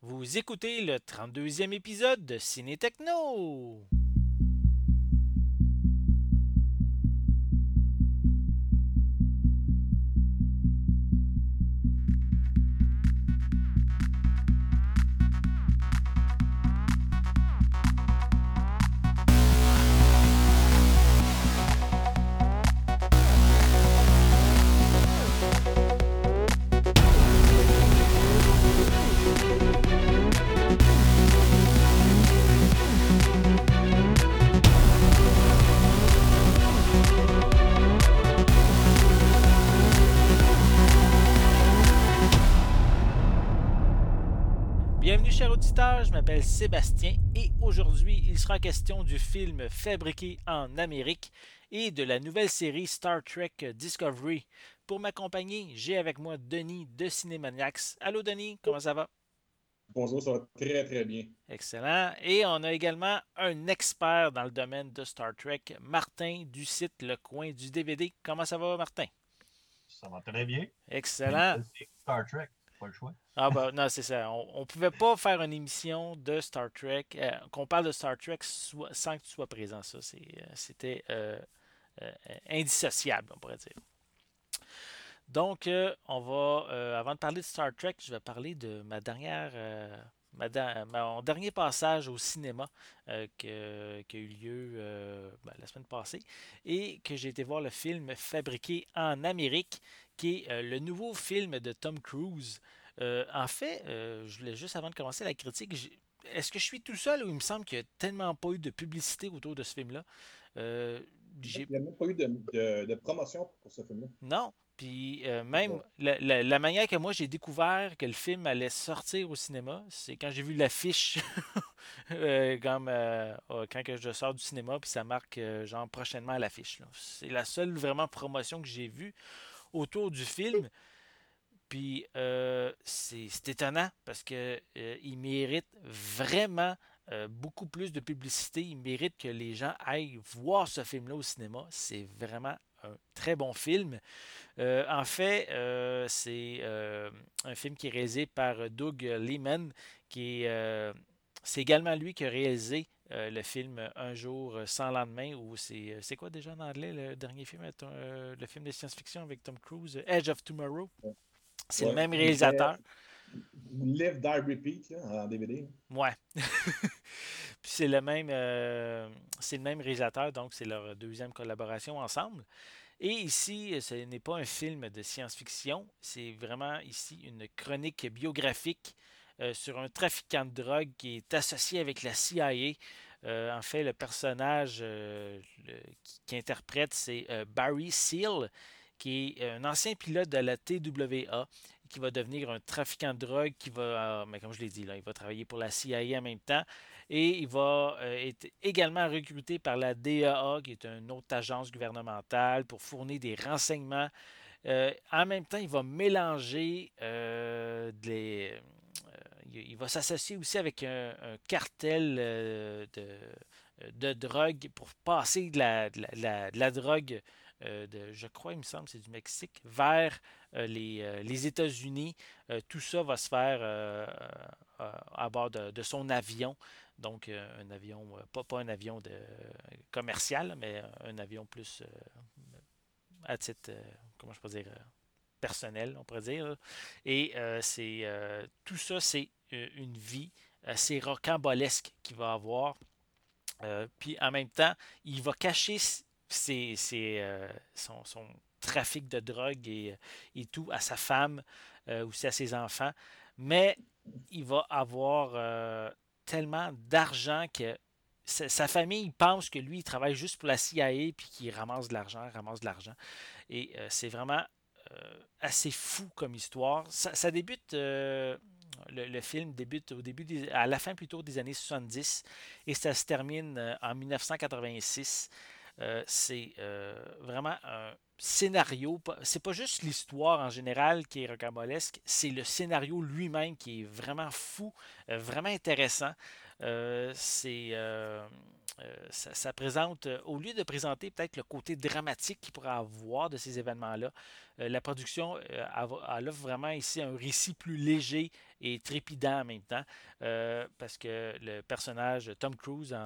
Vous écoutez le 32e épisode de Ciné Techno. Je m'appelle Sébastien et aujourd'hui il sera question du film fabriqué en Amérique et de la nouvelle série Star Trek Discovery. Pour m'accompagner, j'ai avec moi Denis de Cinémaniacs. Allô Denis, comment ça va? Bonjour, ça va très très bien. Excellent. Et on a également un expert dans le domaine de Star Trek, Martin du site Le Coin du DVD. Comment ça va Martin? Ça va très bien. Excellent. Star Trek, le choix. Ah bah non, c'est ça. On ne pouvait pas faire une émission de Star Trek, euh, qu'on parle de Star Trek sans que tu sois présent. Ça, euh, c'était euh, indissociable, on pourrait dire. Donc, on va, avant de parler de Star Trek, je vais parler de ma dernière, mon dernier passage au cinéma qui a eu lieu ben, la semaine passée et que j'ai été voir le film fabriqué en Amérique, qui est euh, le nouveau film de Tom Cruise. Euh, en fait, euh, je voulais juste avant de commencer la critique, est-ce que je suis tout seul ou il me semble qu'il n'y a tellement pas eu de publicité autour de ce film-là? Euh, Il n'y a même pas eu de, de- de promotion pour ce film-là. non. Puis euh, même Ouais. la, la- la manière que moi j'ai découvert que le film allait sortir au cinéma, c'est quand j'ai vu l'affiche euh, comme euh, quand que je sors du cinéma, puis ça marque genre prochainement à l'affiche. C'est la seule vraiment promotion que j'ai vue autour du film. Puis euh, c'est étonnant parce que euh, il mérite vraiment euh, beaucoup plus de publicité. Il mérite que les gens aillent voir ce film-là au cinéma. C'est vraiment un très bon film. Euh, en fait, c'est un film qui est réalisé par Doug Liman, qui est, c'est également lui qui a réalisé euh, le film Un jour sans lendemain, ou c'est c'est quoi déjà en anglais le dernier film, euh, le film de science-fiction avec Tom Cruise, Edge of Tomorrow? C'est le même réalisateur. Live, Die, Repeat là, en DVD. Ouais. Puis c'est le même, euh, c'est le même réalisateur, donc c'est leur deuxième collaboration ensemble. Et ici, ce n'est pas un film de science-fiction, c'est vraiment ici une chronique biographique euh, sur un trafiquant de drogue qui est associé avec la CIA. Euh, en fait, le personnage euh, le- qui, interprète, c'est Barry Seal, qui est un ancien pilote de la TWA qui va devenir un trafiquant de drogue, qui va, mais comme je l'ai dit, il va travailler pour la CIA en même temps. Et il va être également recruté par la DAA, qui est une autre agence gouvernementale, pour fournir des renseignements. En même temps, il va mélanger des, il va s'associer aussi avec un, cartel euh, de, de drogue pour passer de la, de la- de la- drogue, euh, de, je crois, il me semble, c'est du Mexique, vers euh, les, les États-Unis. Tout ça va se faire à bord de, son avion. Donc, un avion, pas, pas un avion de, commercial, mais un avion plus à titre, comment je peux dire, personnel, on pourrait dire. Et euh, c'est euh, tout ça, c'est euh, une vie assez rocambolesque qu'il va avoir. Puis en même temps, il va cacher ses- ses, son, trafic de drogue et, et tout à sa femme, aussi à ses enfants. Mais il va avoir tellement d'argent que sa, famille pense que lui, il travaille juste pour la CIA puis qu'il ramasse de l'argent, ramasse de l'argent. Et c'est vraiment assez fou comme histoire. Ça, débute, euh, le, film débute au début à la fin plutôt des années 70 et ça se termine euh, en 1986. Euh, c'est euh, vraiment un scénario, c'est pas juste l'histoire en général qui est rocambolesque, c'est le scénario lui-même qui est vraiment fou, vraiment intéressant. c'est ça, présente, au lieu de présenter peut-être le côté dramatique qu'il pourrait avoir de ces événements-là, la production elle offre vraiment ici un récit plus léger et trépidant en même temps. Euh, parce que le personnage Tom Cruise,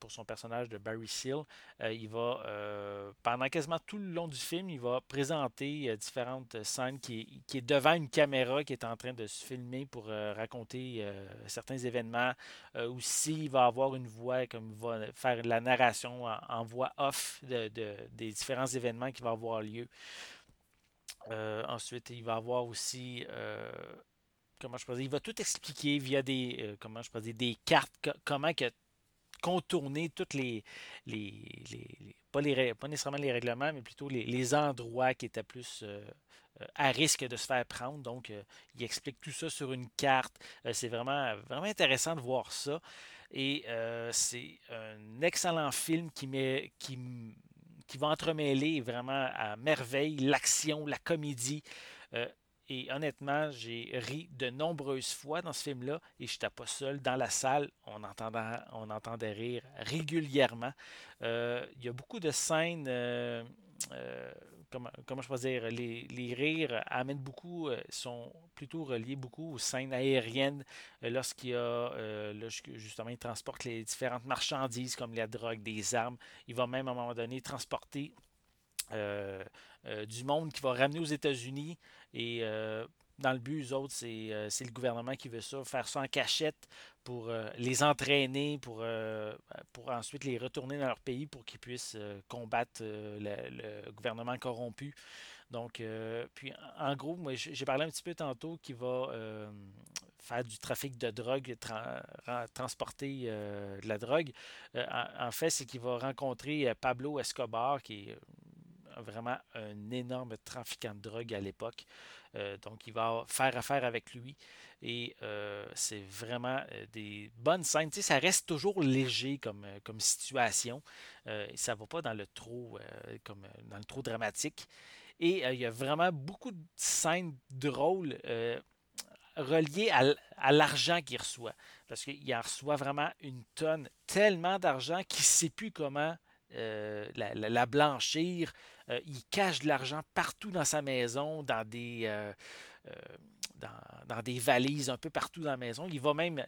pour son personnage de Barry Seal, euh, il va, euh, pendant quasiment tout le long du film, il va présenter différentes scènes qui, est devant une caméra qui est en train de se filmer pour raconter certains événements. aussi, il va avoir une voix, comme il va faire la narration en, voix off de, des différents événements qui vont avoir lieu. Ensuite, il va avoir aussi comment je peux il va tout expliquer via des, euh, comment je peux des cartes, comment que contourner toutes les, les, pas, les, pas nécessairement les règlements, mais plutôt les, endroits qui étaient plus euh, euh, à risque de se faire prendre. Donc, il explique tout ça sur une carte. c'est vraiment, vraiment intéressant de voir ça. Et c'est un excellent film qui, met, qui, qui va entremêler vraiment à merveille l'action, la comédie. Et honnêtement, j'ai ri de nombreuses fois dans ce film-là et je n'étais pas seul. Dans la salle, on entendait, on rire régulièrement. Euh, il y a beaucoup de scènes, euh, euh, comment, je peux dire, les, les, rires amènent beaucoup, sont plutôt reliés beaucoup aux scènes aériennes lorsqu'il y a, justement, il transporte les différentes marchandises comme la drogue, des armes. Il va même à un moment donné transporter du monde qui va ramener aux États-Unis et euh, dans le but, eux autres, euh, c'est le gouvernement qui veut ça, faire ça en cachette pour euh, les entraîner, pour, pour ensuite les retourner dans leur pays pour qu'ils puissent combattre le, gouvernement corrompu. Donc, puis en gros, moi j'ai parlé un petit peu tantôt qu'il va faire du trafic de drogue, transporter de la drogue. En, fait, c'est qu'il va rencontrer Pablo Escobar, qui est vraiment un énorme trafiquant de drogue à l'époque. Euh, donc, il va faire affaire avec lui. Et euh, c'est vraiment euh, des bonnes scènes. Tu sais, ça reste toujours léger comme, comme situation. ça ne va pas dans le trop, comme, dans le dramatique. Et il y a vraiment beaucoup de scènes drôles reliées à, l'argent qu'il reçoit. Parce qu'il en reçoit vraiment une tonne, tellement d'argent qu'il ne sait plus comment la, blanchir, euh, il cache de l'argent partout dans sa maison, dans des, euh, euh, dans, des valises, un peu partout dans la maison. Il va même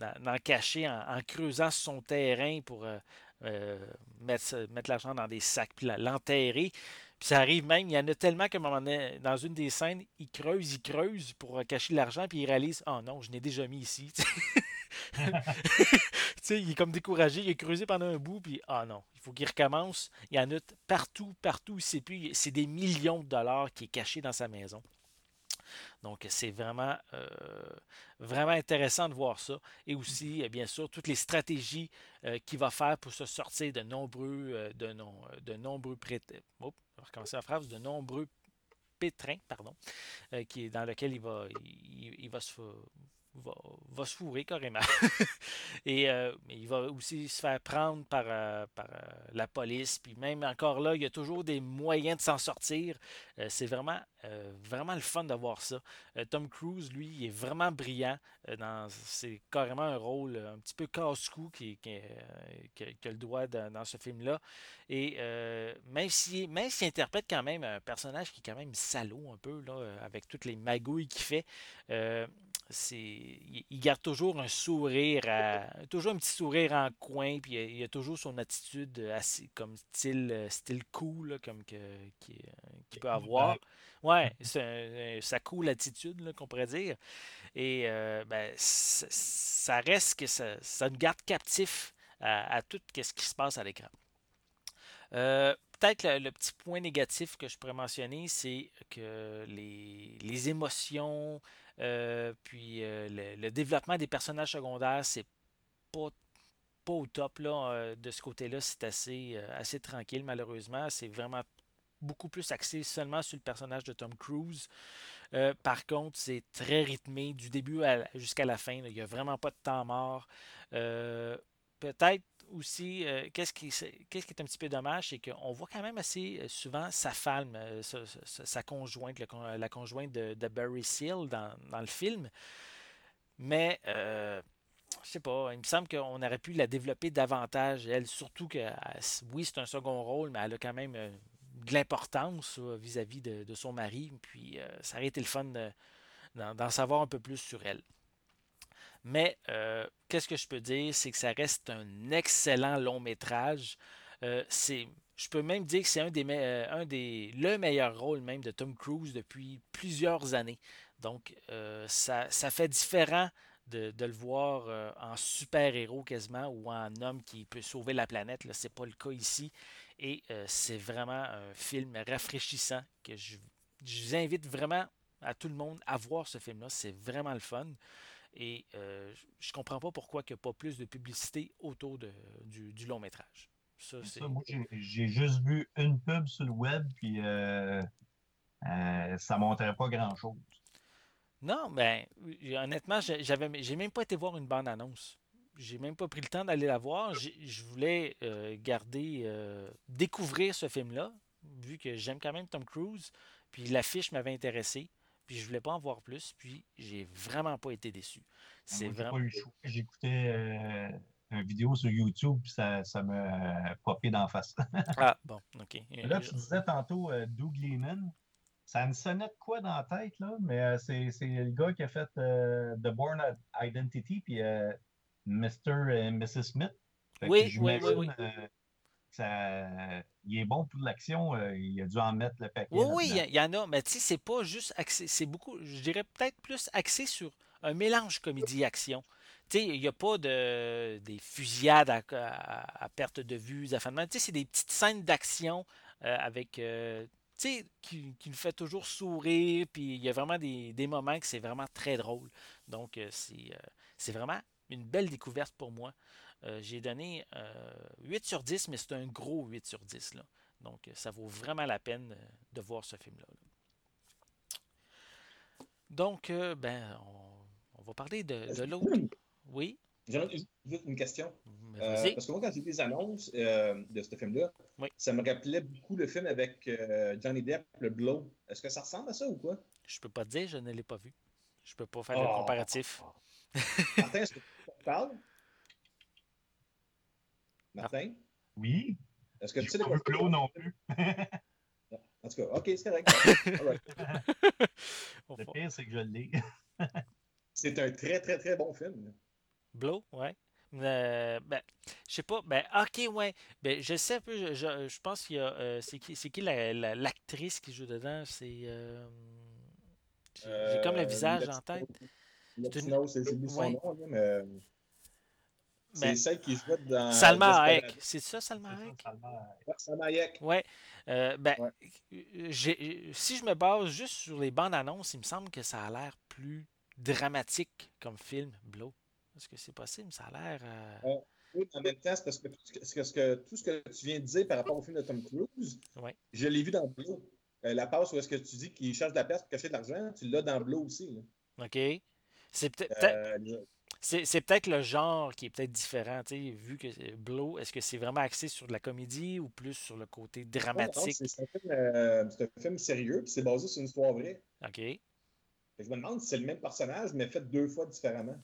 en cacher en, creusant son terrain pour mettre, l'argent dans des sacs, puis l'enterrer. Puis ça arrive même, il y en a tellement qu'à un moment donné, dans une des scènes, il creuse, il creuse pour cacher l'argent, puis il réalise Oh non, je l'ai déjà mis ici. il est comme découragé, il a creusé pendant un bout, puis ah non, il faut qu'il recommence. Il y en a partout, partout, c'est plus, c'est des millions de dollars qui est caché dans sa maison. Donc, c'est vraiment, euh, vraiment intéressant de voir ça. Et aussi, euh, bien sûr, toutes les stratégies euh, qu'il va faire pour se sortir de nombreux, de, de nombreux on va recommencer la phrase, de nombreux pétrins, pardon, qui est dans lequel il va, il va se va, se fourrer carrément. et euh, il va aussi se faire prendre par, euh, euh, la police. Puis même encore là, il y a toujours des moyens de s'en sortir. c'est vraiment, vraiment le fun de voir ça. Tom Cruise, lui, il est vraiment brillant. dans, c'est carrément un rôle un petit peu casse-cou qui, qui, qui, a le doigt dans ce film-là. Et même s'il même interprète quand même un personnage qui est quand même salaud un peu, là, avec toutes les magouilles qu'il fait, il garde toujours un sourire, toujours un petit sourire en coin, puis il, a toujours son attitude assez comme style, euh, style cool, comme qu'il peut avoir. Ouais, c'est sa cool attitude, qu'on pourrait dire. Et euh, ben, ça reste que ça, nous garde captif à, tout ce qui se passe à l'écran. Euh, peut-être le, petit point négatif que je pourrais mentionner, c'est que les, les émotions, euh, puis euh, le, développement des personnages secondaires, c'est pas, pas au top là, euh, de ce côté-là. C'est assez, assez tranquille, malheureusement. C'est vraiment beaucoup plus axé seulement sur le personnage de Tom Cruise. par contre, c'est très rythmé du début jusqu'à la fin. Il n'y a vraiment pas de temps mort. peut-être aussi, euh, qu'est-ce qui, qu'est-ce qui est un petit peu dommage, c'est qu'on voit quand même assez euh, souvent sa femme, euh, sa, sa- conjointe, la conjointe de, de Barry Seal dans, dans le film. Mais, euh, je sais pas, il me semble qu'on aurait pu la développer davantage, elle. Surtout que, oui, c'est un second rôle, mais elle a quand même de l'importance vis-à-vis de, de son mari. Puis, ça aurait été le fun de- d'en d'en savoir un peu plus sur elle. Mais euh, qu'est-ce que je peux dire, c'est que ça reste un excellent long métrage. Euh, je peux même dire que c'est un des, euh, un des le meilleur rôle même de Tom Cruise depuis plusieurs années. Donc ça, ça fait différent de, le voir en super-héros quasiment ou en homme qui peut sauver la planète. Là, c'est pas le cas ici. Et c'est vraiment un film rafraîchissant que je, je vous invite vraiment à tout le monde à voir ce film-là. C'est vraiment le fun. Et euh, je comprends pas pourquoi il n'y a pas plus de publicité autour de- du, du long métrage. Ça, c'est. Ça, moi, j'ai- juste vu une pub sur le web, puis euh, euh, ça montrait pas grand-chose. Non, ben, euh, honnêtement, j'avais, j'ai même pas été voir une bande-annonce. J'ai même pas pris le temps d'aller la voir. Je voulais garder, découvrir ce film-là, vu que j'aime quand même Tom Cruise. Puis l'affiche m'avait intéressé. Puis je voulais pas en voir plus. Puis j'ai vraiment pas été déçu. C'est Moi, j'ai vraiment. pas eu le choix. J'écoutais euh, une vidéo sur YouTube, puis ça, ça m'a popé d'en face. Ah, bon, ok. Là, tu disais tantôt euh, Doug Liman. Ça me sonnait de quoi dans la tête, là, mais euh, c'est c'est le gars qui a fait euh, The Born Identity, puis euh, Mr. et Mrs. Smith. Fait Oui, oui, oui, oui. euh, ça, il est bon pour l'action, euh, il a dû en mettre le paquet. Oui, oui, il y, en a, mais tu sais, c'est pas juste axé, c'est beaucoup, je dirais peut-être plus axé sur un mélange comédie-action. Tu sais, il n'y a pas de, des fusillades à, à- à perte de vue, des affaires de. Tu sais, c'est des petites scènes d'action euh, avec, euh, tu sais, qui, qui nous fait toujours sourire, puis il y a vraiment des, des moments que c'est vraiment très drôle. Donc, c'est c'est vraiment une belle découverte pour moi. Euh, J'ai donné euh, 8 sur 10, mais c'est un gros 8 sur 10, là. Donc, euh, ça vaut vraiment la peine euh, de voir ce film-là. là. Donc, euh, ben, on, on va parler de, de l'autre. Oui, juste une question. Euh, vas-y. parce que moi, quand j'ai vu les annonces euh, de ce film-là, Oui. ça me rappelait beaucoup le film avec euh, Johnny Depp, le Blow. Est-ce que ça ressemble à ça ou quoi? Je peux pas te dire, je ne l'ai pas vu. Je peux pas faire le Oh. comparatif. Martin, est-ce que tu parles? Martin? Oui, Est-ce que tu sais de pas quoi vu je Claude parle? non plus. En tout cas, OK, c'est correct. Right. Le pire, c'est que je l'ai. C'est un très, très, très bon film. Blow, ouais. Euh, ben, je sais pas. Ben, ok, ouais. Ben, je sais un peu. Je, je- je pense qu'il y a. euh, c'est qui, c'est qui la- la- l'actrice qui joue dedans? C'est. euh, j'ai j'ai comme le Euh, visage en tête. Latino, c'est son Ouais. C'est Ben, celle qui jouait dans Salma Hayek. C'est ça, Salma Hayek? Salma. Hayek. Ouais. Euh, ben, Ouais. si je me base juste sur les bandes annonces, il me semble que ça a l'air plus dramatique comme film, Blow. Est-ce que c'est possible? Ça a l'air. euh, Oui, en même temps, c'est parce que tout ce que, ce que- ce que- tout ce que tu viens de dire par rapport au film de Tom Cruise, Ouais. je l'ai vu dans Blow. Euh, la passe où est-ce que tu dis qu'il cherche de la place pour cacher de l'argent, tu l'as dans Blow aussi. là. OK. C'est peut-être. Euh, C'est peut-être le genre qui est peut-être différent, tu sais, vu que Blow, est-ce que c'est vraiment axé sur de la comédie ou plus sur le côté dramatique? c'est c'est un, film, euh, c'est un film sérieux, puis c'est basé sur une histoire vraie. OK. Fait que je me demande si c'est le même personnage, mais fait deux fois différemment.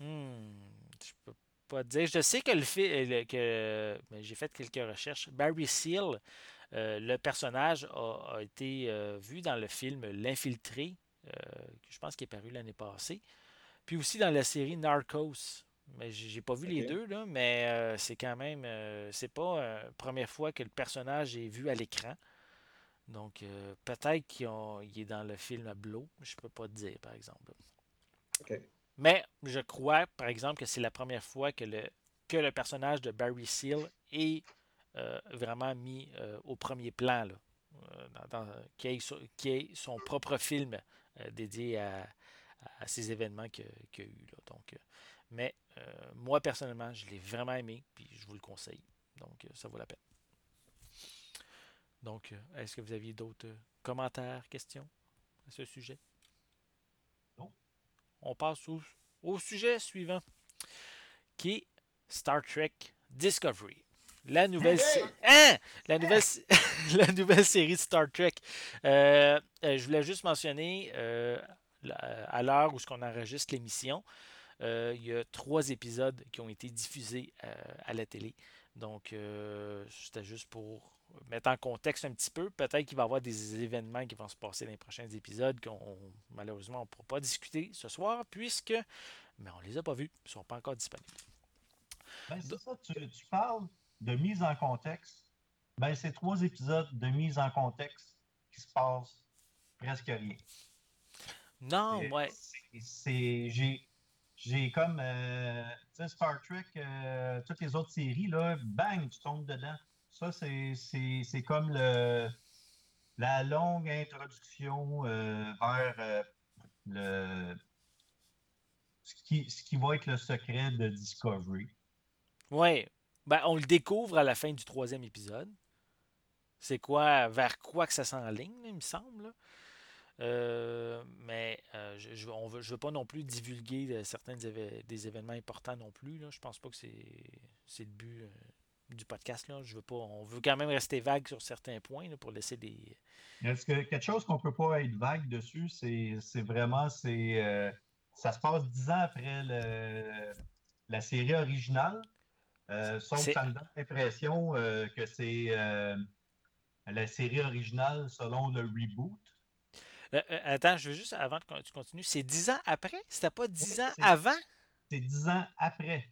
Hmm, je peux pas te dire. Je sais que le fait que ben, j'ai fait quelques recherches. Barry Seal, euh, le personnage a, a été euh, vu dans le film L'Infiltré, euh, que je pense qui est paru l'année passée. Puis aussi dans la série Narcos. Mais j'ai pas vu les deux, là, mais euh, c'est quand même. euh, c'est pas la première fois que le personnage est vu à l'écran. Donc euh, peut-être qu'il est dans le film Blow. Je peux pas te dire, par exemple. Mais je crois, par exemple, que c'est la première fois que le, que le personnage de Barry Seal est euh, vraiment mis euh, au premier plan, là, euh, qu'il ait, son- propre film euh, dédié à, à ces événements qu'il y a eu. Là. Donc, euh, mais euh, moi, personnellement, je l'ai vraiment aimé, puis je vous le conseille. Donc, euh, ça vaut la peine. Donc, est-ce que vous aviez d'autres commentaires, questions à ce sujet? Non. On passe au, au sujet suivant, qui est Star Trek Discovery. La nouvelle, hein? la, nouvelle, la nouvelle série de Star Trek. Euh, je voulais juste mentionner, euh, à l'heure où ce qu'on enregistre l'émission, il y a trois épisodes qui ont été diffusés à la télé. Donc, c'était juste pour mettre en contexte un petit peu. Peut-être qu'il va y avoir des événements qui vont se passer dans les prochains épisodes qu'on malheureusement on ne pourra pas discuter ce soir, puisque mais on ne les a pas vus. Ils ne sont pas encore disponibles. Ben, c'est ça, tu, tu parles de mise en contexte, ben, c'est trois épisodes de mise en contexte qui se passent presque rien. Non, ouais. C'est, j'ai, j'ai comme euh, Star Trek, euh, toutes les autres séries, là, bang, tu tombes dedans. Ça, c'est, c'est, c'est comme le, la longue introduction euh, vers le, ce qui, ce qui va être le secret de Discovery. Oui, ben, on le découvre à la fin du troisième épisode. C'est quoi, vers quoi que ça s'enligne, il me semble. Euh, mais euh, je ne veux, je veux pas non plus divulguer certains des événements importants non plus. Là. Je pense pas que c'est le but euh, du podcast. Là. Je veux pas, on veut quand même rester vague sur certains points pour laisser des. Est-ce que quelque chose qu'on peut pas être vague dessus, c'est vraiment c'est ça se passe dix ans après le, la série originale. Euh, sauf que ça me donne l'impression euh, que c'est euh, la série originale selon le reboot. Attends, je veux juste, avant que tu continues, c'est dix ans après? C'était pas dix ans avant? C'est dix ans après.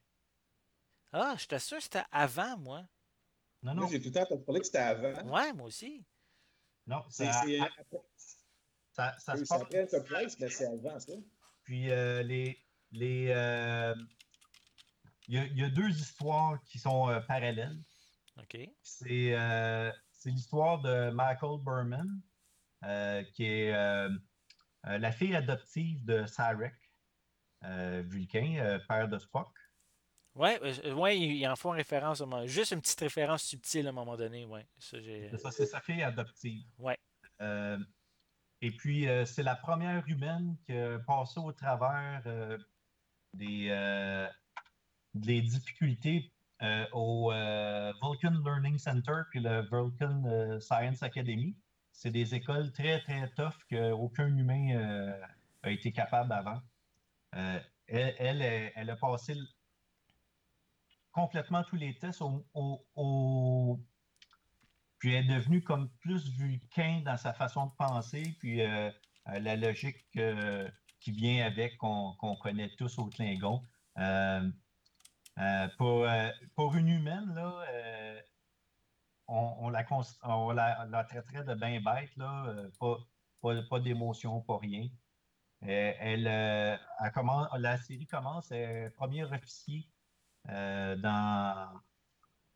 Ah, je t'assure que c'était avant, moi. Non, non. j'ai tout le temps parlé que c'était avant. Ouais, moi aussi. Non, c'est après. Ça, ça se passe. après mais c'est avant, ça. Puis les, les, il y, a, deux histoires qui sont euh, parallèles. OK. Euh, c'est l'histoire de Michael Berman, euh, qui est la fille adoptive de Sarek, Vulcain, père de Spock. Oui, ouais, il en font référence. Juste une petite référence subtile à un moment donné. Ouais. Ça, c'est sa fille adoptive. Ouais. et puis, c'est la première humaine qui a passé au travers des, des difficultés euh, au euh, Vulcan Learning Center puis le Vulcan euh, Science Academy. C'est des écoles très, très tough qu'aucun humain a été capable avant. Elle, elle, a passé complètement tous les tests au, puis elle est devenue comme plus vulcain dans sa façon de penser, puis la logique qui vient avec qu'on connaît tous au Klingon. Euh, euh, pour, une humaine, là, euh, on, la, on la, traiterait de bien bête, là, pas, pas, d'émotion, pas rien. elle, la série commence, premier officier dans,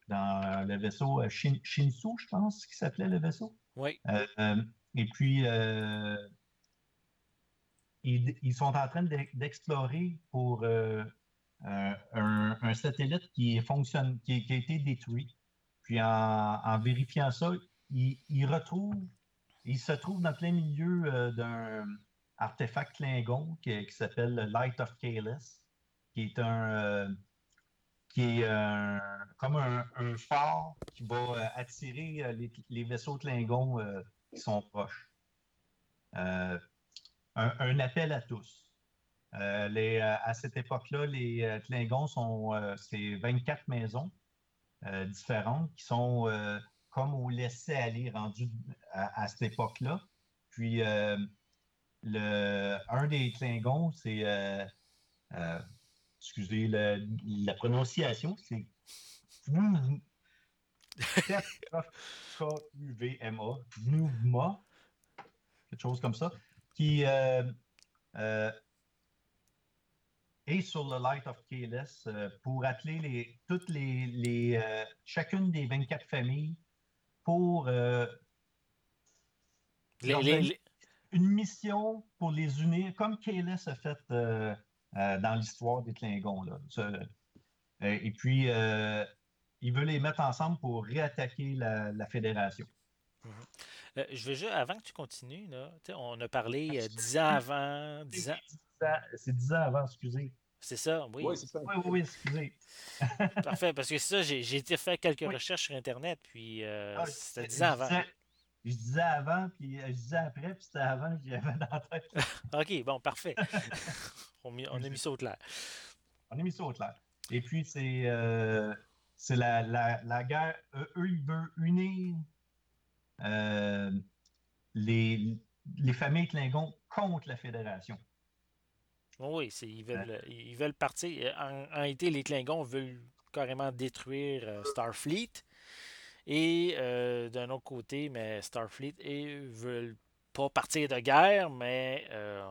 dans le vaisseau Shinsu, je pense, qui s'appelait le vaisseau. Oui. et puis, ils, sont en train d'explorer pour euh, un, satellite qui fonctionne, qui, a été détruit. Puis en, vérifiant ça, il, se trouve dans plein milieu euh, d'un artefact Klingon qui, s'appelle le Light of Kalis, qui est un euh, qui est comme un, phare qui va attirer les, vaisseaux Klingons qui sont proches. un, appel à tous. Euh, euh, à cette époque-là, les euh, Klingons sont c'est 24 maisons différentes qui sont comme au laisser-aller rendu à, cette époque-là. Puis le, un des Klingons, c'est excusez la prononciation, c'est K-U-V-M-A, quelque chose comme ça, qui et sur le Light of Kalis euh, pour atteler les, toutes les, euh, chacune des 24 familles pour euh, une mission pour les unir, comme Kalis a fait dans l'histoire des Klingons. et puis, il veut les mettre ensemble pour réattaquer la, fédération. Mm-hmm. je veux juste, avant que tu continues, là, on a parlé dix ans avant, 10 ans. C'est dix ans avant, excusez. C'est ça, oui. Oui, c'est ça. Oui, oui, excusez. Parfait, parce que ça, j'ai j'ai été faire quelques recherches sur Internet, puis euh, Ah, c'était je 10 ans avant. disais- Je disais avant, puis euh, je disais après, puis c'était avant que j'avais dans la tête. OK, bon, parfait. on, a mis ça au clair. On a mis ça au clair. Et puis, c'est euh, c'est la, la, la guerre. Eux, ils veulent unir euh, les, les familles Klingons contre la Fédération. Oui, c'est- ils veulent, ils veulent partir. En, en réalité, les Klingons veulent carrément détruire euh, Starfleet. Et euh, d'un autre côté, mais Starfleet, eux, veulent pas partir de guerre, mais euh,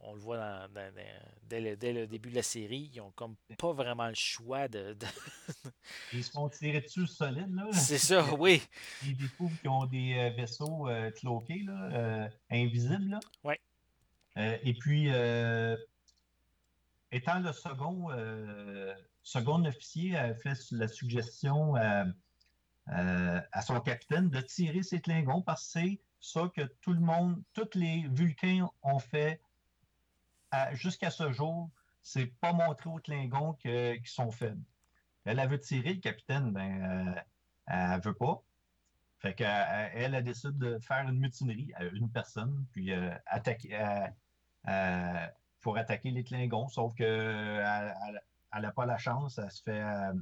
on, le voit dans- dans- dans- dès, le, dès le début de la série, ils ont comme pas vraiment le choix de. de- Ils se font tirer dessus solide, là. C'est ça, oui. Ils découvrent qu'ils ont des euh, vaisseaux euh, cloqués, là, euh, invisibles. Là. Euh, et puis, étant le second, second officier, a fait la suggestion à, son capitaine de tirer ses Klingons parce que c'est ça que tout le monde, tous les Vulcains ont fait jusqu'à ce jour. C'est pas montrer aux Klingons qu'ils sont faibles. Elle, elle veut tirer, le capitaine, ben, euh, elle veut pas. Fait qu'elle, elle, elle décide de faire une mutinerie à une personne, puis euh, attaquer, euh, euh, pour attaquer les Klingons, sauf que euh, elle n'a pas la chance, elle se fait, euh,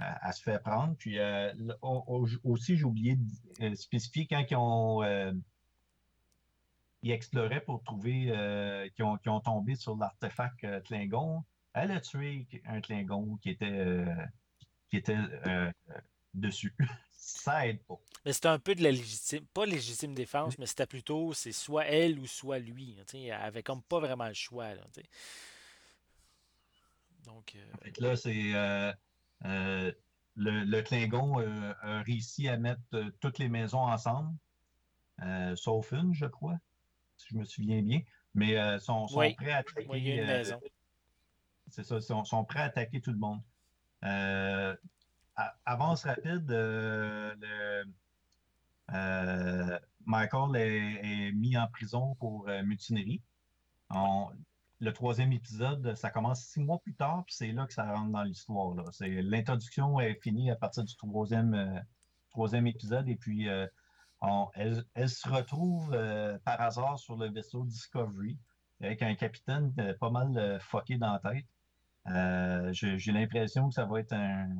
elle- se fait prendre. Puis euh, aussi, j'ai oublié de euh, spécifier quand ils ont euh, ils exploraient pour trouver euh, qu'ils ont, tombé sur l'artefact euh, Klingon. Elle a tué un Klingon qui était, euh, qui était dessus. Ça aide pas. Mais c'était un peu de la légitime, pas légitime défense, mais c'était plutôt, c'est soit elle ou soit lui. sais, Elle avait comme pas vraiment le choix. là. Donc, euh, là, c'est le, le Klingon a réussi à mettre toutes les maisons ensemble, sauf une, je crois, si je me souviens bien. Mais euh, sont, sont Oui. prêts à attaquer. oui, euh. C'est ça, sont, sont prêts à attaquer tout le monde. Euh, avance rapide, euh, le- Michael est, est mis en prison pour mutinerie. On- le troisième épisode, ça commence six mois plus tard, puis c'est là que ça rentre dans l'histoire. L'introduction est finie à partir du troisième, troisième épisode, et puis elle, se retrouve euh, par hasard sur le vaisseau Discovery avec un capitaine euh, pas mal euh, fucké dans la tête. Euh, J'ai l'impression que ça va être un,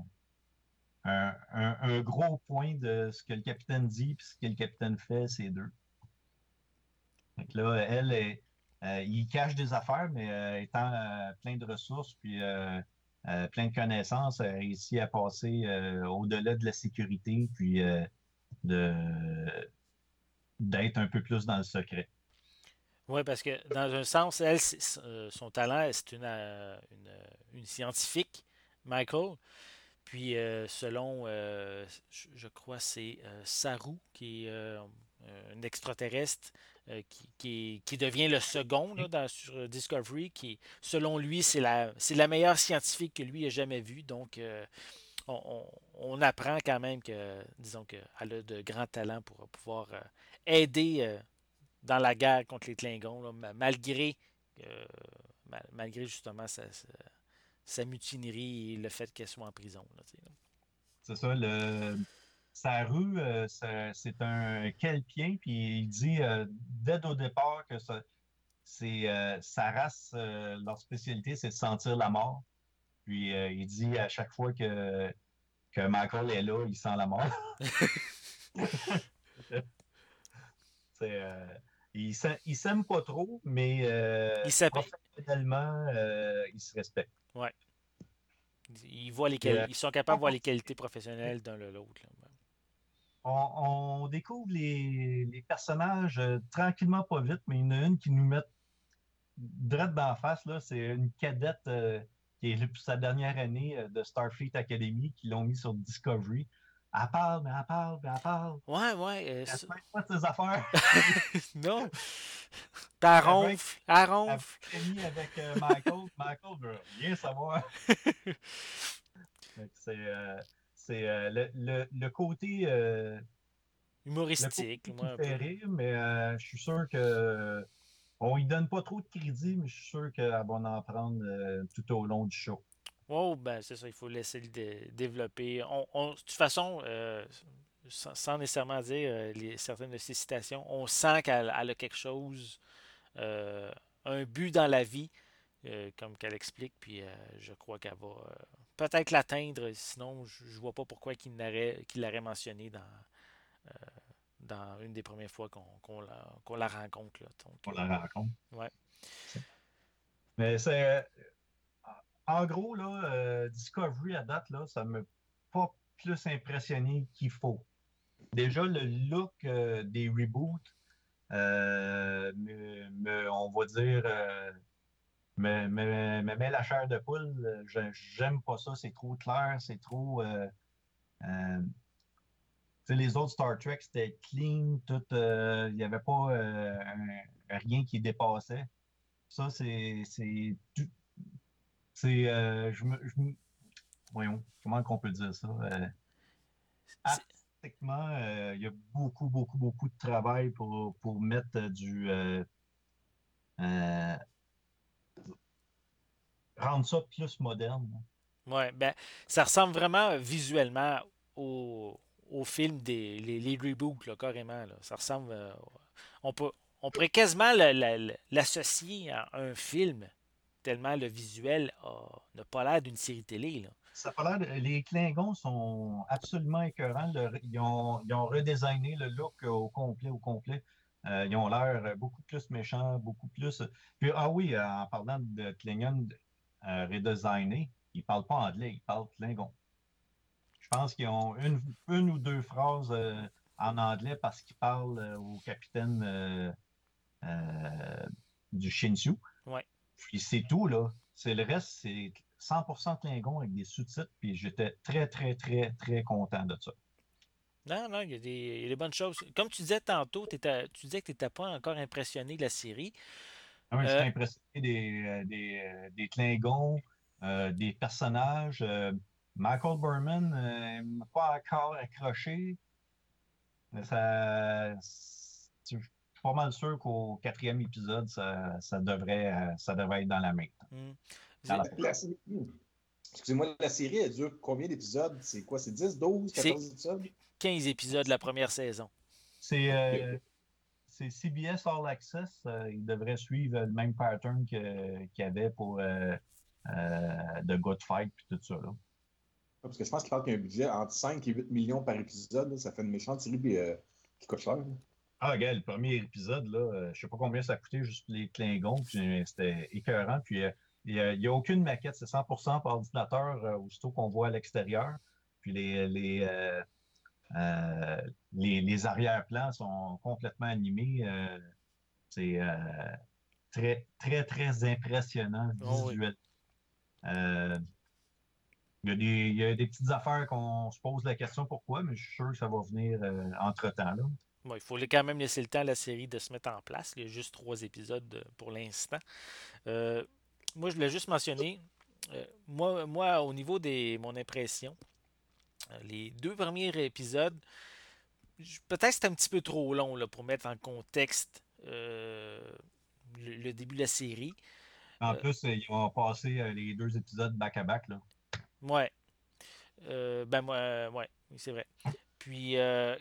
gros point de ce que le capitaine dit puis ce que le capitaine fait, ces deux. Donc là, elle, est, euh, il cache des affaires, mais étant plein de ressources puis plein de connaissances, elle a réussi à passer au-delà de la sécurité puis d'être un peu plus dans le secret. Oui, parce que dans un sens, elle, euh, son talent, c'est une, euh, une, une scientifique, Michael. Puis euh, selon, euh, je, crois, c'est euh, Saru, qui est euh, un extraterrestre, euh, qui, qui, devient le second dans- sur Discovery, qui, selon lui, c'est la, la meilleure scientifique que lui ait jamais vue. Donc, euh, on, apprend quand même que, disons qu'elle a de grands talents pour pouvoir euh, aider euh, dans la guerre contre les Klingons, malgré, euh, mal- malgré justement sa, sa- sa mutinerie et le fait qu'elle soit en prison. C'est ça, le Saru, euh, c'est un Kelpien, puis il dit euh, dès au départ que ça- c'est euh, sa race, euh, leur spécialité, c'est de sentir la mort. Puis euh, il dit à chaque fois que, que Michael est là, il sent la mort. Euh, il s'aime il s'aime pas trop, mais euh, Il professionnellement, il se respecte. Ils, voient les quali- ils sont capables de voir les qualités professionnelles d'un de l'autre. là. on, on découvre les, les personnages euh, tranquillement, pas vite, mais il y en a une qui nous met direct dans la face. là. C'est une cadette euh, qui est pour sa dernière année euh, de Starfleet Academy, qui l'ont mis sur Discovery. Elle parle, mais elle parle, mais elle parle. Ouais, ouais. euh, Elle se pas de ses affaires. non. Elle ronfle, elle ronfle. avec euh, Michael. Michael veut rien savoir. C'est euh, le, le- le côté. Le Humoristique. côté moi, qui fait rire, mais je suis sûr que on lui donne pas trop de crédit, mais je suis sûr qu'elle va en prendre euh, tout au long du show. Oh, ben c'est ça, il faut laisser le développer. On, de toute façon, euh, sans, nécessairement dire les, certaines de ses citations, on sent qu'elle a quelque chose, un but dans la vie, comme qu'elle explique, puis je crois qu'elle va peut-être l'atteindre, sinon je, ne vois pas pourquoi qu'il l'aurait mentionné dans, dans une des premières fois qu'on la, la, rencontre. Là. on la rencontre. Ouais. Mais c'est. Euh, en gros, là, euh, Discovery à date, là, ça ne m'a pas plus impressionné qu'il faut. Déjà, le look euh, des reboots, me, on va dire, me, met la chair de poule. J'aime pas ça, c'est trop clair, c'est trop les autres Star Trek, c'était clean, tout. Euh, il n'y avait pas euh, rien qui dépassait. Ça, c'est. C'est. C'est. Euh, je, me, voyons, comment on peut dire ça? artistiquement, il y a beaucoup, beaucoup, beaucoup de travail pour, pour mettre du. rendre ça plus moderne. Oui, ben, ça ressemble vraiment visuellement au, au film des les, reboots, carrément. Ça ressemble. Euh, on, peut, on pourrait quasiment l'associer à un film, tellement le visuel n'a pas l'air d'une série télé. Là. Ça l'air. Les Klingons sont absolument écœurants. ils, ont, ils ont redesigné le look au complet, au complet. Euh, ils ont l'air beaucoup plus méchants, beaucoup plus. Puis, ah oui, en parlant de Klingon euh, ils ne parlent pas anglais, ils parlent Klingon. Je pense qu'ils ont une, une, ou deux phrases euh, en anglais parce qu'ils parlent euh, au capitaine euh, du Shinsu. Ouais. Puis c'est tout, là. C'est le reste, c'est 100% Klingon avec des sous-titres. Puis j'étais très, très, très, très content de ça. Non, non, il y, a des, bonnes choses. Comme tu disais tantôt, tu disais que tu n'étais pas encore impressionné de la série. Ah oui, j'étais impressionné des, des, des Klingons, des personnages. Michael Berman n'est euh, pas encore accroché. Ça, je suis pas mal sûr qu'au quatrième épisode, ça, ça, devrait, euh, ça devrait être dans la main. Hmm. Excusez-moi, la série, elle dure combien d'épisodes? C'est quoi? C'est 10, 12, 14 épisodes? 15 épisodes la première saison. C'est euh, CBS All Access. il devrait suivre le même pattern qu'il y avait pour The Good Fight et tout ça. Là. Parce que je pense qu'il parle qu'il y a un budget entre 5 et 8 millions par épisode. Ça fait une méchante série euh, qui coûte cher. Ah, regarde, le premier épisode, là, euh, je sais pas combien ça a coûté juste les Klingons, puis c'était écœurant. Puis euh, il n'y a, aucune maquette, c'est 100% par ordinateur aussitôt qu'on voit à l'extérieur. Puis les, les, les, arrière-plans sont complètement animés. c'est très, très, très impressionnant oh visuellement. Il y, a des, petites affaires qu'on se pose la question pourquoi, mais je suis sûr que ça va venir euh, entre-temps. il faut quand même laisser le temps à la série de se mettre en place. Il y a juste trois épisodes pour l'instant. Euh, moi, je voulais juste mentionner, euh, moi, moi, au niveau de mon impression, les deux premiers épisodes, peut-être c'est un petit peu trop long là, pour mettre en contexte le, début de la série. En plus, ils vont passer les deux épisodes back-à-back. là. Ouais. Euh, ben, moi, ouais, c'est vrai. Puis, euh,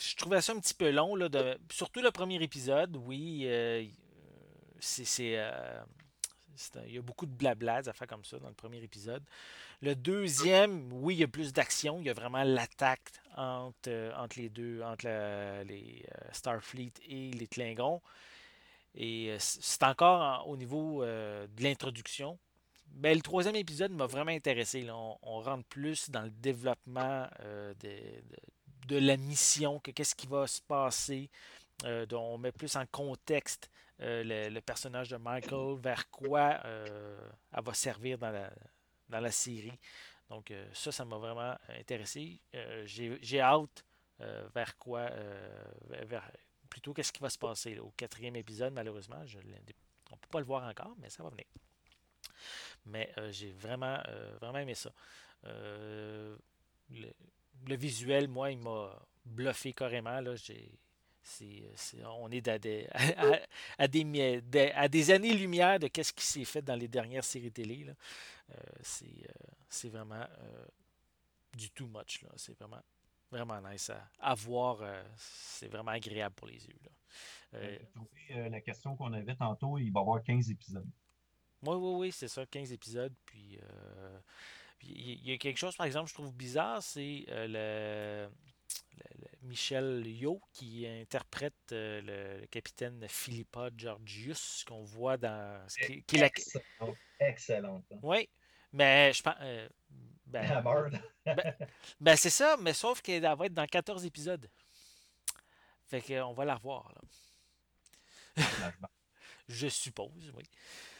je trouvais ça un petit peu long, là, de, surtout le premier épisode. Oui, euh, c'est. il y a beaucoup de blabla, des affaires comme ça dans le premier épisode. Le deuxième, oui, il y a plus d'action. Il y a vraiment l'attaque entre, entre les deux, entre les Starfleet et les Klingons. Et c'est encore au niveau de l'introduction. Ben, le troisième épisode m'a vraiment intéressé. On, rentre plus dans le développement euh, de, la mission, que qu'est-ce qui va se passer. Euh, on met plus en contexte euh, le, personnage de Michael, vers quoi elle va servir dans la, dans la série. Donc ça, ça m'a vraiment intéressé. J'ai hâte vers quoi, vers, plutôt qu'est-ce qui va se passer au quatrième épisode, malheureusement. On ne peut pas le voir encore, mais ça va venir. Mais euh, j'ai vraiment, euh, vraiment aimé ça. Euh, le, visuel, moi, il m'a bluffé carrément. Là. on est à des, années-lumière de qu'est-ce qui s'est fait dans les dernières séries télé. c'est, vraiment du too much. C'est vraiment, vraiment nice à, voir. c'est vraiment agréable pour les yeux. La question qu'on avait tantôt, il va y avoir 15 épisodes. Oui, oui, oui, c'est ça, 15 épisodes. Puis, euh, il y, a quelque chose, par exemple, je trouve bizarre, c'est euh, le, le- le Michel Yo qui interprète euh, le, capitaine Philippa Georgius qu'on voit dans. qui, qui est la- Excellent. Oui, mais je pense. euh, ben, meurt. ben, c'est ça, mais sauf qu'elle va être dans 14 épisodes. Fait qu'on va la revoir, là. Je suppose, oui.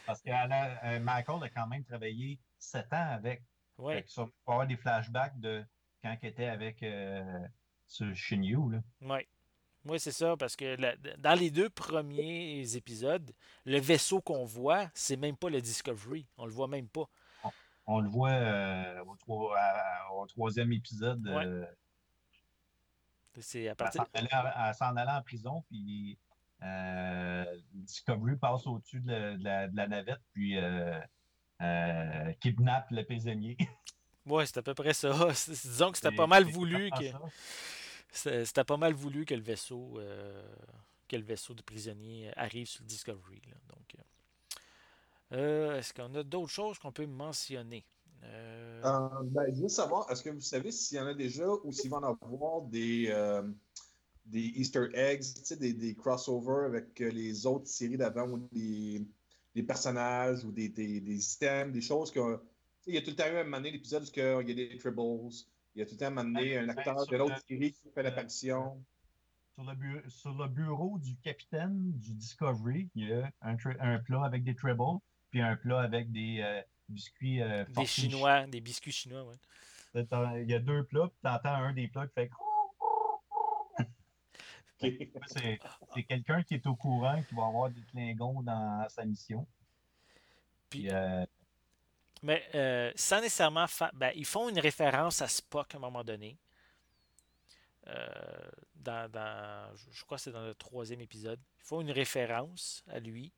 Parce que a- euh, Michael a quand même travaillé 7 ans avec. Oui. Fait que ça, pour avoir des flashbacks de quand il était avec euh, ce Shinyu. Là. Oui. Oui, c'est ça, parce que la- dans les deux premiers épisodes, le vaisseau qu'on voit, c'est même pas le Discovery. On le voit même pas. On le voit euh, au, troi- à- au troisième épisode. Ouais. euh, C'est à partir. elle s'en allait en prison, puis Discovery passe au-dessus de, la- de la, de la navette, puis euh, euh, kidnappe le prisonnier. Ouais, c'est à peu près ça. Disons que c'était pas mal voulu que c'était pas mal voulu que le vaisseau euh, que le vaisseau de prisonniers arrive sur le Discovery. là. Donc, euh, euh, est-ce qu'on a d'autres choses qu'on peut mentionner? Euh, Euh, ben, je veux savoir, est-ce que vous savez s'il y en a déjà ou s'il va en avoir des, euh, des Easter eggs, tu sais, des, des crossovers avec euh, les autres séries d'avant ou des, des personnages ou des, des, des systèmes, des choses que. tu sais, Il y a tout le temps eu un moment donné l'épisode où il y a des Tribbles, il y a tout le temps un moment donné un Ben, acteur sur de l'autre le- série qui fait l'apparition. Sur le, bu- sur le bureau du capitaine du Discovery, il y a un, un plat avec des tribbles, puis un plat avec des euh, biscuits euh, des Chinois, des biscuits chinois, T'entends- Il y a deux plats, puis tu entends un des plats qui fait. C'est quelqu'un qui est au courant qui va avoir des Klingons dans sa mission. Puis- euh, Mais euh, sans nécessairement. Ben, ils font une référence à Spock à un moment donné. Euh, dans, dans- je- crois que c'est dans le troisième épisode. Ils font une référence à lui.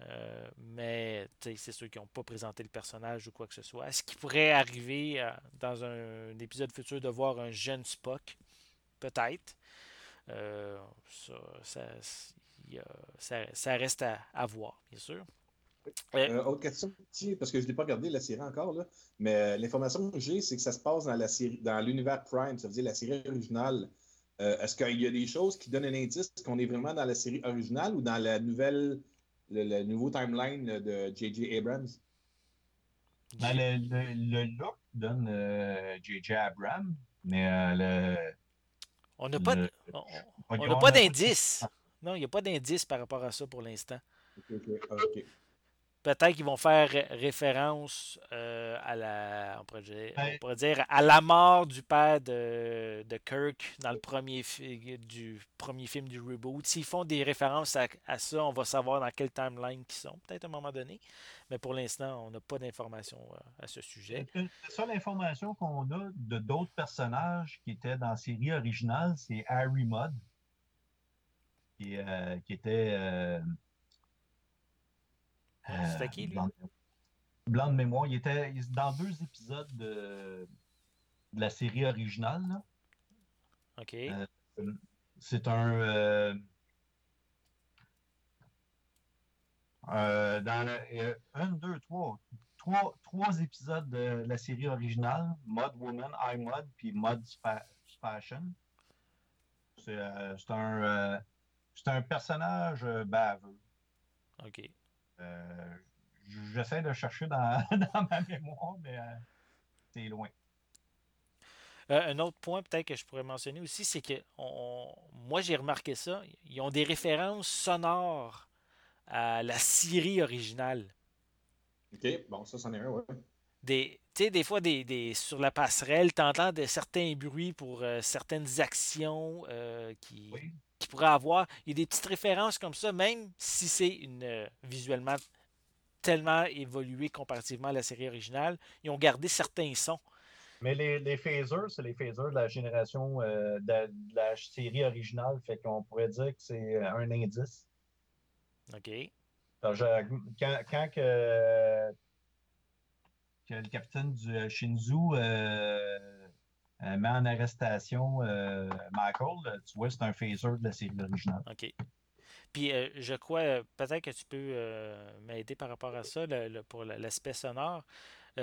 Euh, mais c'est ceux qui n'ont pas présenté le personnage ou quoi que ce soit. Est-ce qu'il pourrait arriver euh, dans un, un épisode futur de voir un jeune Spock? Peut-être. Euh, ça, ça, ça- ça reste à, à voir, bien sûr. Euh, Euh, autre question, parce que je n'ai pas regardé la série encore, là, mais l'information que j'ai, c'est que ça se passe dans la série, dans l'univers Prime, ça veut dire la série originale. Euh, Est-ce qu'il y a des choses qui donnent un indice qu'on est vraiment dans la série originale ou dans la nouvelle, le, le nouveau timeline de J.J. Abrams? ben, le, le- le look donne euh, J.J. Abrams, mais euh, le. On n'a pas, de- on- on- on- pas d'indice. Non, il n'y a pas d'indice par rapport à ça pour l'instant. Ok, ok, ok. Peut-être qu'ils vont faire ré- référence euh, à la, on pourrait, dire, on pourrait dire à la mort du père de, de Kirk dans le premier, du premier film du reboot. S'ils font des références à, à ça, on va savoir dans quelle timeline ils sont, peut-être à un moment donné. Mais pour l'instant, on n'a pas d'informations euh, à ce sujet. La seule information qu'on a de d'autres personnages qui étaient dans la série originale, c'est Harry Mudd, qui, euh, qui était. euh, C'était qui, lui? blanc, de- blanc de mémoire. Il était dans deux épisodes de, de la série originale. là. OK. Euh, C'est un. euh, euh, dans le- un, deux, trois, trois, trois épisodes de la série originale, Mod Woman, I Mod, puis Mod Spa- Fashion. C'est un, c'est un personnage baveux. OK. Euh, J'essaie de chercher dans, dans ma mémoire, mais euh, c'est loin. Euh, un autre point peut-être que je pourrais mentionner aussi, c'est que on- moi j'ai remarqué ça. Ils ont des références sonores à la série originale. OK, bon, ça, c'en est un, ouais. Des, tu sais, des fois, des, des- sur la passerelle, tu entends de certains bruits pour euh, certaines actions euh, qui, Oui. Qui pourraient avoir. Il y a des petites références comme ça, même si c'est une euh, visuellement tellement évolué comparativement à la série originale. Ils ont gardé certains sons. Mais les, les phasers, c'est les phasers de la génération euh, de, de la série originale. Fait qu'on pourrait dire que c'est un indice. OK. Alors, je- quand quand que, que le capitaine du euh, Shinzu euh, euh, met en arrestation euh, Michael, tu vois, c'est un phaser de la série originale. OK. Puis euh, je crois, euh, peut-être que tu peux m'aider par rapport à ça, le- le- pour la- l'aspect sonore. Tu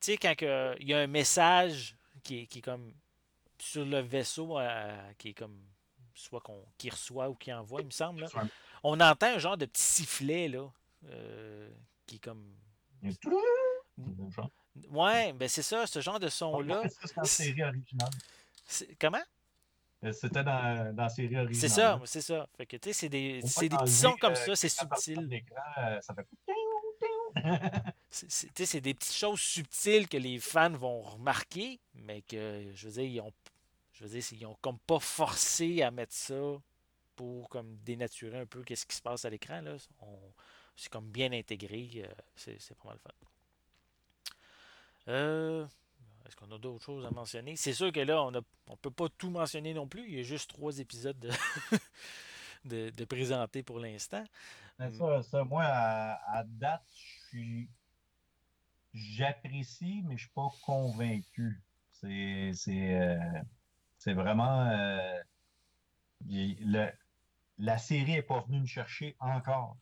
sais, quand il y a un message qui est, qui est comme sur le vaisseau, qui est comme soit qu'on qui reçoit ou qui envoie, il me semble, là, on entend un genre de petit sifflet, là, euh, qui est comme... genre. Ouais, ben c'est ça, ce genre de son-là. Comment? Euh, C'était dans, dans la série originale. C'est ça, c'est ça. Fait que, tu sais, c'est des, des petits sons comme euh, ça, c'est subtil. euh, ça fait. C'est c'est- tu sais, c'est des petites choses subtiles que les fans vont remarquer, mais que, je veux dire, ils ont, je veux dire, ils ont comme pas forcé à mettre ça pour comme dénaturer un peu qu'est-ce qui se passe à l'écran. C'est comme bien intégré, c'est c'est pas mal fun. Euh, Est-ce qu'on a d'autres choses à mentionner? C'est sûr que là, on on peut pas tout mentionner non plus. Il y a juste trois épisodes de, de, de présenter pour l'instant. Mais ça, ça, moi, à, à date. J'apprécie, mais je suis pas convaincu. C'est euh, vraiment. euh, le- la série n'est pas venue me chercher encore.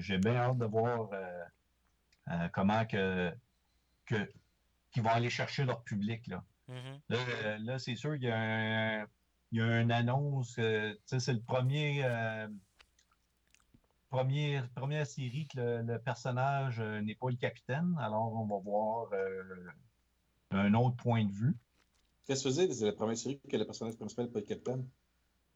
J'ai bien hâte de voir euh, comment que, que, qu'ils vont aller chercher leur public. Là. Mhm. Là, euh, là, c'est sûr, il y a, un- il y a une annonce. euh, c'est le premier, euh, premier- première série que le, le personnage euh, n'est pas le capitaine. Alors, on va voir euh, un autre point de vue Qu'est-ce que tu faisais? C'est la première série que le personnage principal n'est pas le capitaine?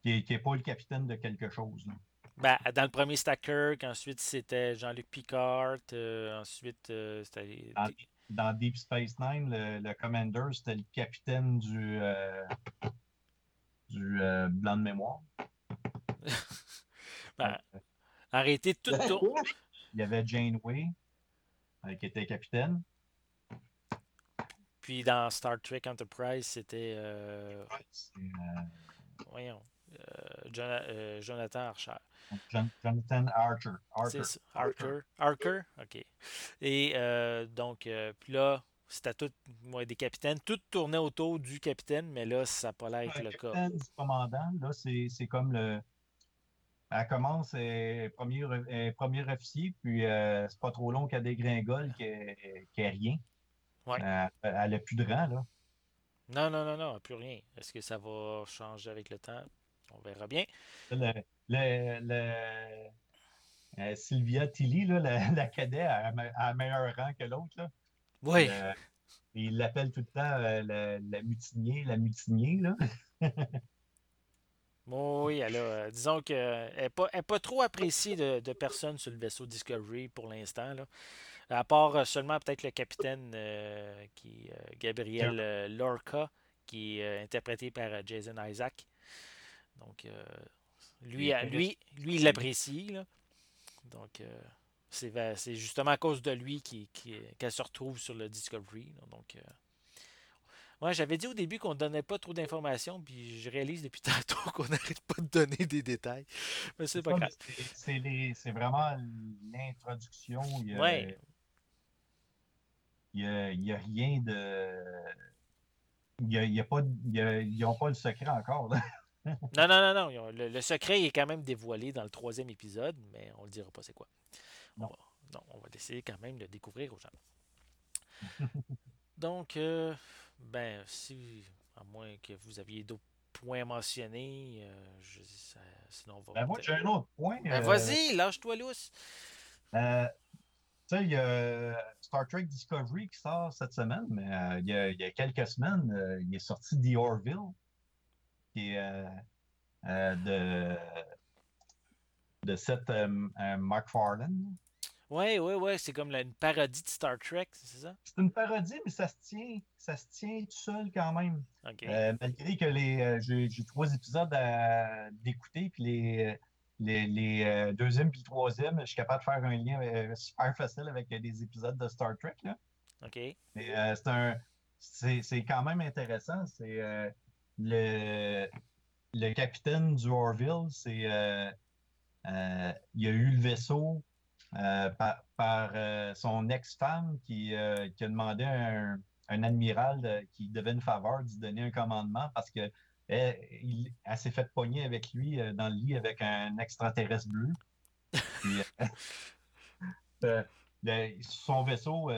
qui n'est pas le capitaine de quelque chose. là. Ben, dans le premier Stacker, ensuite c'était Jean-Luc Picard, euh, ensuite euh, c'était. Dans, Deep Space Nine, le, le commander, c'était le capitaine du, euh, du euh, blanc de mémoire. Ben, arrêtez de tout tour- Il y avait Janeway, euh, qui était capitaine. Puis dans Star Trek Enterprise, c'était. euh, euh, voyons. Euh, euh, Jonathan Archer. Jon- Jonathan Archer. Archer. ça, Archer. Archer, ok. Et euh, donc, puis là, c'était tout, moi, des capitaines, tout tournait autour du capitaine, mais là, ça n'a pas l'air être Le le cas. capitaine du commandant, là, c'est comme le. Elle commence, elle est premier, est premier officier, puis euh, c'est pas trop long qu'elle dégringole, qu'elle ait rien. Ouais. Euh, elle n'a plus de rang, là. Non, non, non, non, plus rien. Est-ce que ça va changer avec le temps? On verra bien. Le, le- le- euh, Sylvia Tilly, là, la, la cadet, a, meilleur rang que l'autre. Oui, Euh, il l'appelle tout le temps euh, la, la mutinier, la mutinier, là. oui, euh, disons qu'elle n'est pas, elle est pas trop appréciée de, de personnes sur le vaisseau Discovery pour l'instant. là. À part seulement peut-être le capitaine qui Gabriel Lorca, qui est interprété par Jason Isaac. Donc, euh, lui, lui, lui, il l'apprécie. Donc, euh, c'est justement à cause de lui qu'elle se retrouve sur le Discovery. là. Donc, euh, ouais, j'avais dit au début qu'on ne donnait pas trop d'informations, puis je réalise depuis tantôt qu'on n'arrête pas de donner des détails. Mais c'est pas grave. c'est- vraiment l'introduction. Il y a, Ouais. rien de. Il y a, il y a pas, ils n'ont pas le secret encore. là. Non, non, non, non. Le, le secret est quand même dévoilé dans le troisième épisode, mais on ne le dira pas c'est quoi. On Non. va, non, on va essayer quand même de le découvrir aux gens. Donc, euh, ben, si, à moins que vous aviez d'autres points à mentionner, euh, je, ça- sinon on va. Ben, moi, j'ai un autre point. Ben, euh, vas-y, lâche-toi lousse. euh, tu sais, il y a Star Trek Discovery qui sort cette semaine, mais il, y y a quelques semaines, il est sorti The Orville, qui est euh, euh, de, de Seth euh, MacFarlane. Ouais, ouais, ouais, c'est comme la- une parodie de Star Trek, c'est ça? C'est une parodie, mais ça se tient, ça se tient tout seul quand même. Euh, malgré que les, euh, j'ai, trois épisodes à d'écouter, puis les, les, les euh, deuxième puis le troisième, je suis capable de faire un lien super facile avec des épisodes de Star Trek. Là. Ok. C'est un, c'est quand même intéressant. C'est le, le capitaine du Orville, c'est il a eu le vaisseau par, son ex-femme qui, qui, a demandé à un, admiral qui devait une faveur de lui donner un commandement parce que elle, s'est fait pogner avec lui dans le lit avec un extraterrestre bleu. son vaisseau,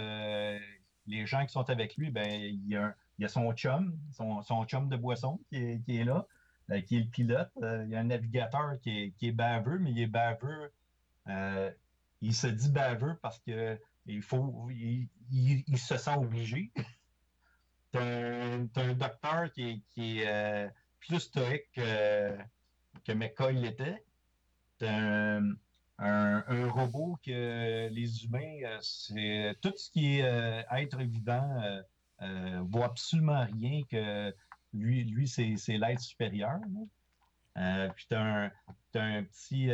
les gens qui sont avec lui, ben, il, y a, son chum, son, chum de boisson qui est, là, euh, qui est le pilote. Euh, il y a un navigateur qui est, baveux, mais il est baveux. Euh, il se dit baveux parce que il faut, il, se sent obligé. T'as un, un, docteur qui est, plus stoïque que, que McCoy l'était. T'as un, robot que les humains, c'est tout ce qui est être vivant euh, voit absolument rien que lui, lui c'est, l'être supérieur. puis tu as, un petit.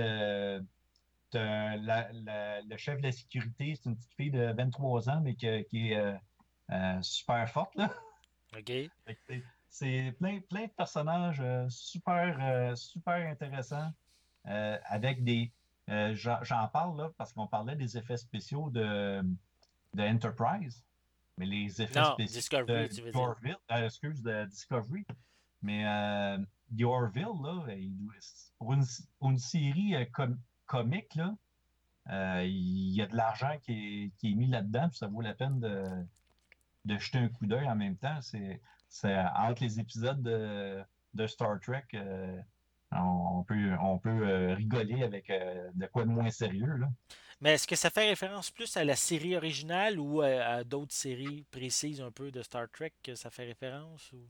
le chef de la sécurité, c'est une petite fille de 23 ans, mais qui est super forte. OK. C'est plein, plein de personnages super, super intéressants avec des, euh, j'en parle là parce qu'on parlait des effets spéciaux de, de Enterprise. Mais les effets spéciaux Discovery, de, tu euh, excuse, de Discovery. Mais euh, là, pour, une, une série euh, comique, là, il y a de l'argent qui, qui est, mis là-dedans, ça vaut la peine de, de jeter un coup d'œil en même temps. C'est entre les épisodes de, de Star Trek on peut, on peut euh, rigoler avec euh, de quoi de moins sérieux. Là. Mais est-ce que ça fait référence plus à la série originale ou à, d'autres séries précises un peu de Star Trek que ça fait référence? Ou...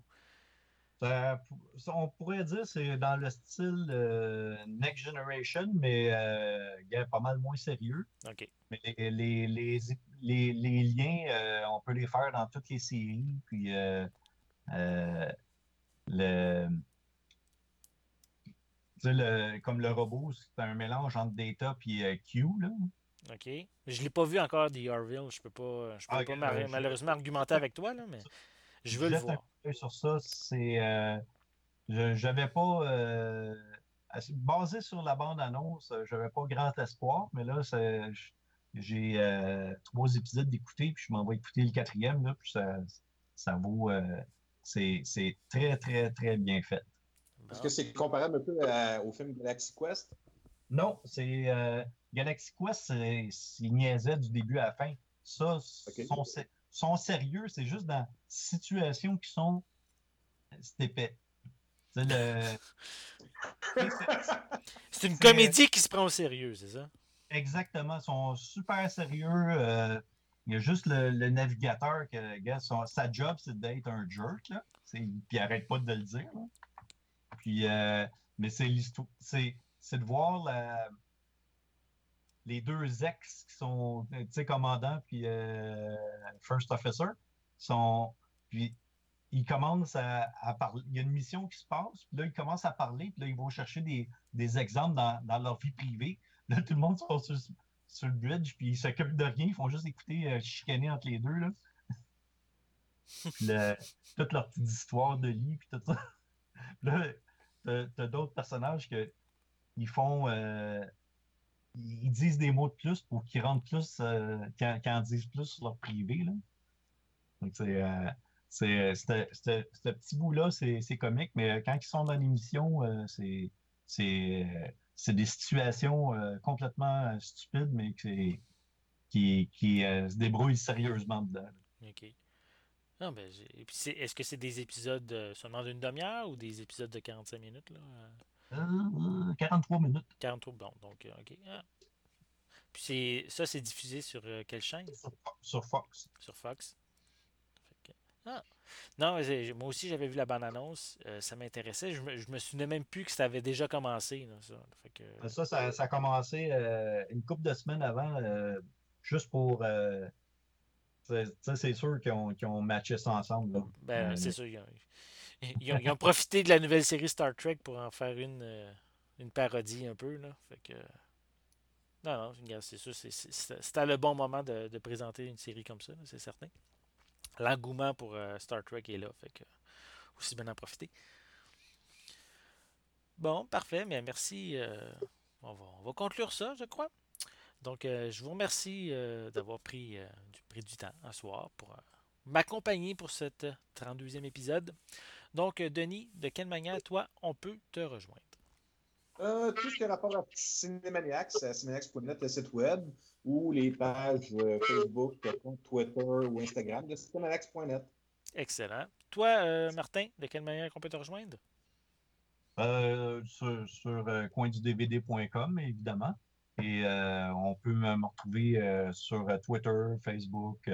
on pourrait dire que c'est dans le style euh, Next Generation, mais pas mal moins sérieux. Mais les, les, liens, on peut les faire dans toutes les séries. Puis le comme le robot, c'est un mélange entre Data et euh, Q. Là. OK. Je ne l'ai pas vu encore, The Orville. Je ne peux pas, je peux ah, pas euh, malheureusement argumenter avec toi, là, mais je veux le voir. sur ça, c'est. Euh, j'avais pas. basé sur la bande-annonce, j'avais pas grand espoir, mais là, j'ai trois épisodes d'écouter, puis je m'en vais écouter le quatrième, là, puis ça, ça vaut. c'est très, très, très bien fait. Est-ce que c'est comparable un peu au film Galaxy Quest? Non, c'est euh, Galaxy Quest, c'est niaisait du début à la fin. Ça, sont, sérieux, c'est juste dans situations qui sont c'est épais. C'est une comédie qui se prend au sérieux, c'est ça? Exactement. Ils sont super sérieux. Euh, il y a juste le, navigateur que, sa job, c'est d'être un jerk. Là. Puis il arrête pas de le dire. Là. Puis, euh, mais c'est l'histoire, c'est, de voir les deux ex qui sont, tu sais, commandant puis euh, first officer, sont, puis ils commencent à, parler. Il y a une mission qui se passe, puis là, ils commencent à parler, puis là, ils vont chercher des, exemples dans, leur vie privée. Là, tout le monde se passe sur, le bridge, puis ils s'occupent de rien, ils font juste écouter euh, chicaner entre les deux, là. puis toute leur petite histoire de lit, puis tout ça. là, t'as d'autres personnages que ils font. Euh, ils disent des mots de plus pour qu'ils rentrent plus, euh, qu'ils disent plus sur leur privé. Là. Donc, c'est. Euh, c'est, ce petit bout-là, c'est comique, mais quand ils sont dans l'émission, c'est, c'est, des situations complètement stupides, mais qui, qui, qui se débrouillent sérieusement dedans. OK. Non, ben, est-ce que c'est des épisodes euh, seulement d'une demi-heure ou des épisodes de 45 minutes? Là? 43 euh, minutes. 43, bon, donc, euh, OK. Ah. Puis ça, c'est diffusé sur quelle chaîne? Sur, Fox. Sur Fox. Ah. Non, moi aussi, j'avais vu la bande-annonce. ça m'intéressait. Je me, je me souvenais même plus que ça avait déjà commencé. ça. Ça, ça, a commencé une couple de semaines avant, juste pour c'est sûr qu'ils ont, ont, matché ça ensemble. Ben, euh, c'est sûr. Ils ont, profité de la nouvelle série Star Trek pour en faire une, euh, une parodie un peu. Là. Fait que... Non, non, c'est sûr. C'était le bon moment de, présenter une série comme ça, c'est certain. l'engouement pour Star Trek est là. Fait que aussi bien en profiter. Bon, parfait, mais merci. on, va, conclure ça, je crois. Donc, je vous remercie d'avoir pris, du, pris du temps un soir pour m'accompagner pour cet 32e épisode. Donc, Denis, de quelle manière, toi, on peut te rejoindre? Euh, tout ce qui a rapport à Cinemaniacs, à cinemaniacs.net, le site web, ou les pages euh, Facebook, Twitter ou Instagram de cinemaniacs.net. Excellent. Toi, euh, Martin, de quelle manière on peut te rejoindre? sur sur coindudvd.com, évidemment. Et on peut me, retrouver sur Twitter, Facebook,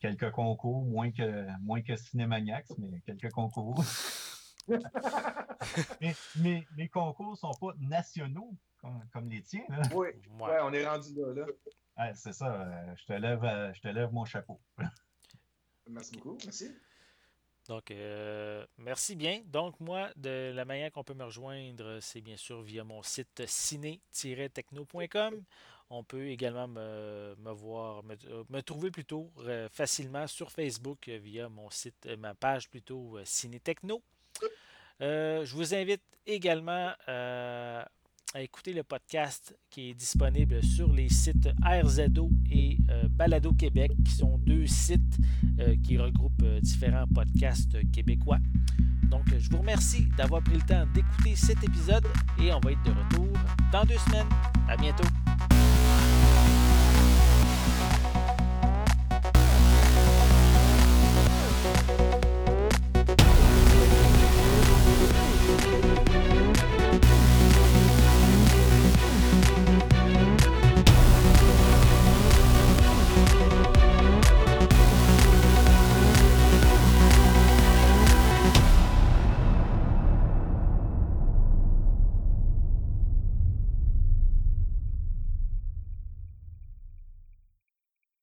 quelques concours, moins que, moins que Cinemaniacs, mais quelques concours. mais, mes, concours ne sont pas nationaux comme, les tiens. Oui, on est rendu là. c'est ça. Euh, je, te lève, euh, je te lève mon chapeau. merci beaucoup. Merci. Donc, euh, merci bien. Donc, moi, de la manière qu'on peut me rejoindre, c'est bien sûr via mon site ciné-techno.com. On peut également me, voir, me, trouver plutôt facilement sur Facebook via mon site, ma page plutôt Ciné Techno. Euh, je vous invite également euh, à écouter le podcast qui est disponible sur les sites RZO et euh, Balado Québec, qui sont deux sites qui regroupent différents podcasts québécois. Donc, je vous remercie d'avoir pris le temps d'écouter cet épisode et on va être de retour dans deux semaines. À bientôt.